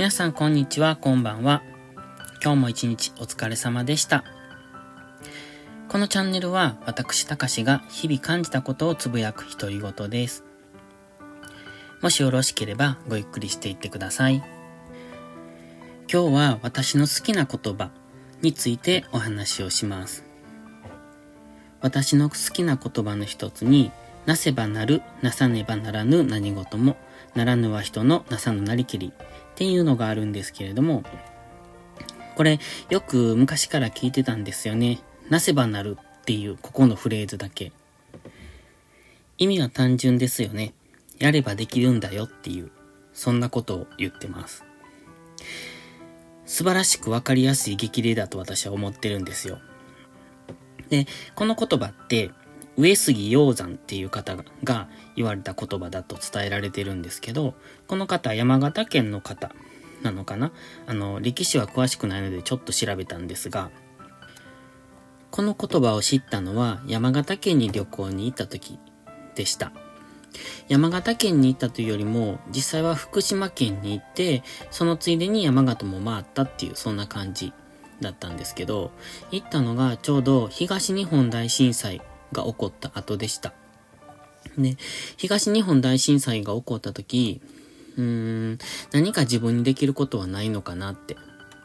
皆さんこんにちは、こんばんは。今日も一日お疲れ様でした。このチャンネルは私、たかしが日々感じたことをつぶやく独り言です。もしよろしければごゆっくりしていってください。今日は私の好きな言葉についてお話をします。私の好きな言葉の一つに、なせばなる、なさねばならぬ何事も、ならぬは人のなさぬなりきりっていうのがあるんですけれども、これよく昔から聞いてたんですよね。なせばなるっていうここのフレーズだけ。意味は単純ですよね。やればできるんだよっていう、そんなことを言ってます。素晴らしくわかりやすい激励だと私は思ってるんですよ。で、この言葉って、上杉鷹山っていう方が言われた言葉だと伝えられてるんですけど、この方、山形県の方なのかな？あの、歴史は詳しくないのでちょっと調べたんですが、この言葉を知ったのは山形県に旅行に行った時でした。山形県に行ったというよりも、実際は福島県に行って、そのついでに山形も回ったっていう、そんな感じだったんですけど、行ったのがちょうど東日本大震災が起こった後でした。で、東日本大震災が起こった時、うーん、何か自分にできることはないのかなって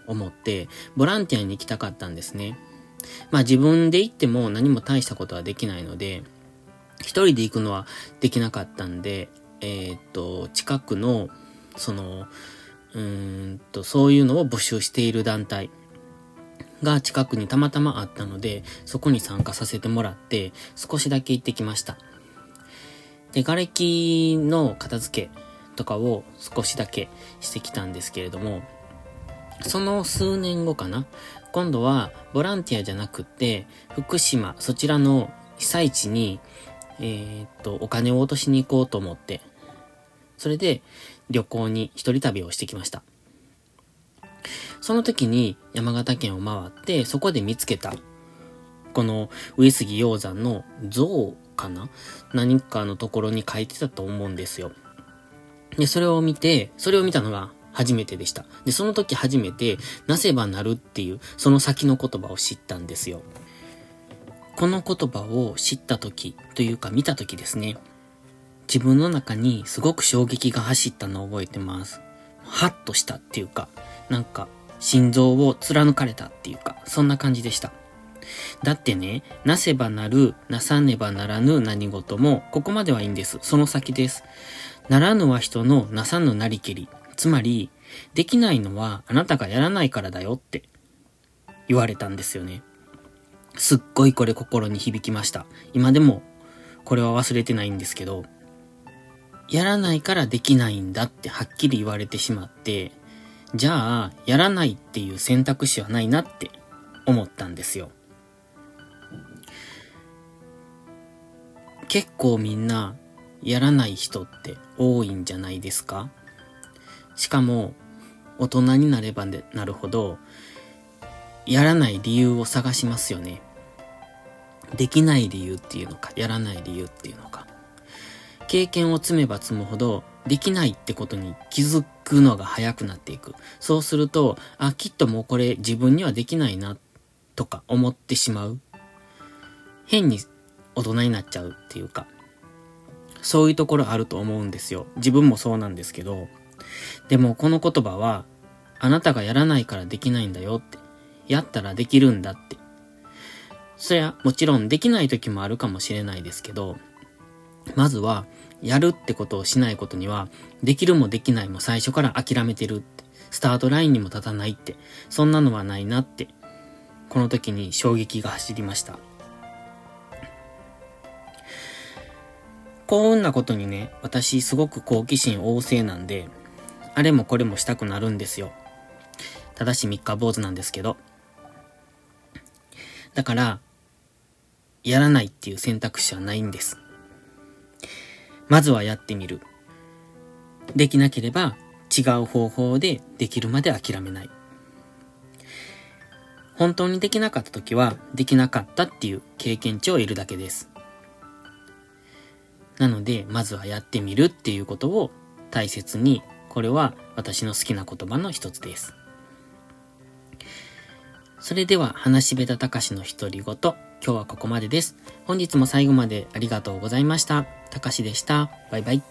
思って、ボランティアに行きたかったんですね。まあ自分で行っても何も大したことはできないので、一人で行くのはできなかったんで、えー、っと、近くの、その、うーんと、そういうのを募集している団体が近くにたまたまあったので、そこに参加させてもらって、少しだけ行ってきました。で、瓦礫の片付けとかを少しだけしてきたんですけれども、その数年後かな今度はボランティアじゃなくって、福島、そちらの被災地に、えー、っと、お金を落としに行こうと思って、それで旅行に一人旅をしてきました。その時に山形県を回って、そこで見つけた、この上杉鷹山の像かな？何かのところに書いてたと思うんですよ。で、それを見て、それを見たのが初めてでした。で、その時初めて、なせばなるっていう、その先の言葉を知ったんですよ。この言葉を知った時というか見た時ですね。自分の中にすごく衝撃が走ったのを覚えてます。ハッとしたっていうか、なんか心臓を貫かれたっていうか、そんな感じでした。だってね、なせばなる、なさねばならぬ何事も、ここまではいいんです。その先です。ならぬは人のなさぬなりけり。つまり、できないのはあなたがやらないからだよって言われたんですよね。すっごいこれ心に響きました。今でもこれは忘れてないんですけど、やらないからできないんだってはっきり言われてしまって、じゃあ、やらないっていう選択肢はないなって思ったんですよ。結構みんなやらない人って多いんじゃないですか？しかも、大人になればなるほど、やらない理由を探しますよね。できない理由っていうのか、やらない理由っていうのか。経験を積めば積むほど、できないってことに気づくのが早くなっていく。そうすると、あ、きっともうこれ自分にはできないな、とか思ってしまう。変に大人になっちゃうっていうか、そういうところあると思うんですよ。自分もそうなんですけど、でもこの言葉は、あなたがやらないからできないんだよって、やったらできるんだって。そりゃ、もちろんできない時もあるかもしれないですけど、まずは、やるってことをしないことには、できるもできないも最初から諦めてるって、スタートラインにも立たないって、そんなのはないなって、この時に衝撃が走りました。幸運なことにね、私すごく好奇心旺盛なんで、あれもこれもしたくなるんですよ。ただし三日坊主なんですけど。だから、やらないっていう選択肢はないんです。まずはやってみる。できなければ違う方法でできるまで諦めない。本当にできなかった時はできなかったっていう経験値を得るだけです。なので、まずはやってみるっていうことを大切に、これは私の好きな言葉の一つです。それでは、話し下手たかしの独り言、今日はここまでです。本日も最後までありがとうございました。たかしでした。バイバイ。